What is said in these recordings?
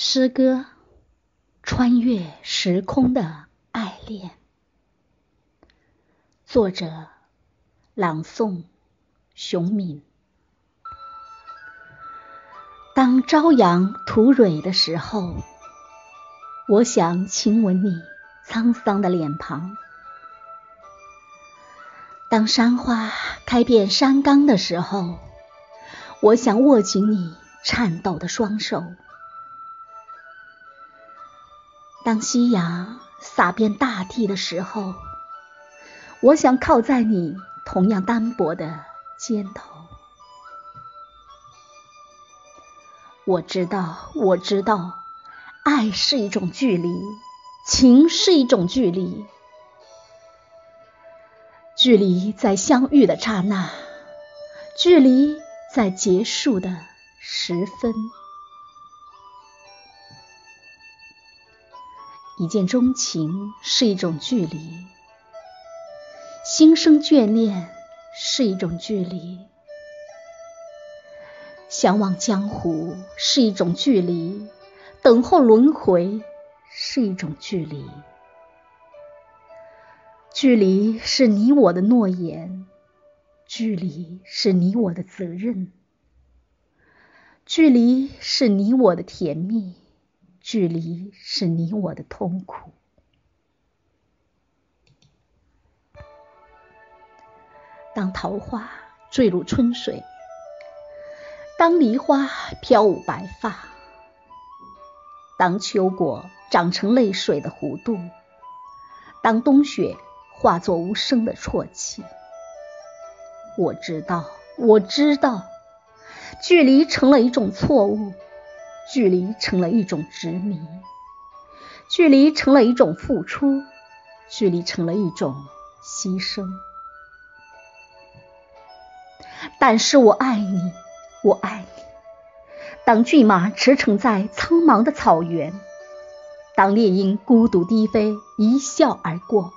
诗歌，穿越时空的爱恋。作者：朗诵，熊敏。当朝阳吐蕊的时候，我想亲吻你沧桑的脸庞；当山花开遍山岗的时候，我想握紧你颤抖的双手。当夕阳洒遍大地的时候，我想靠在你同样单薄的肩头。我知道，我知道，爱是一种距离，情是一种距离。距离在相遇的刹那，距离在结束的时分。一见钟情是一种距离，心生眷恋是一种距离，向往江湖是一种距离，等候轮回是一种距离。距离是你我的诺言，距离是你我的责任，距离是你我的甜蜜。距离是你我的痛苦。当桃花坠入春水，当梨花飘舞白发，当秋果长成泪水的弧度，当冬雪化作无声的啜泣，我知道，我知道，距离成了一种错误。距离成了一种执迷，距离成了一种付出，距离成了一种牺牲。但是我爱你，我爱你。当骏马驰骋在苍茫的草原，当猎鹰孤独低飞，一笑而过，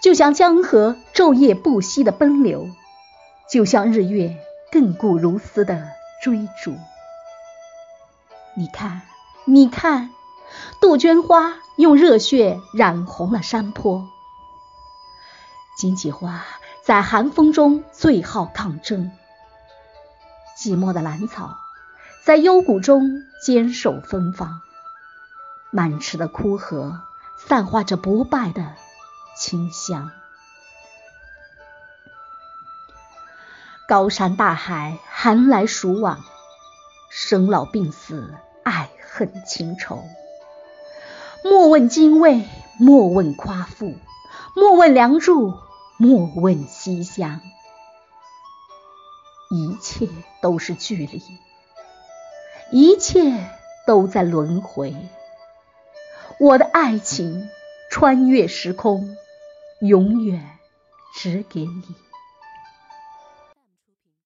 就像江河昼夜不息的奔流，就像日月亘古如斯的追逐。你看，你看，杜鹃花用热血染红了山坡；荆棘花在寒风中最好抗争；寂寞的兰草在幽谷中坚守芬芳；满池的枯荷散发着不败的清香；高山大海寒来暑往。生老病死，爱恨情仇。莫问精卫，莫问夸父，莫问梁祝，莫问西厢。一切都是距离，一切都在轮回。我的爱情穿越时空，永远只给你。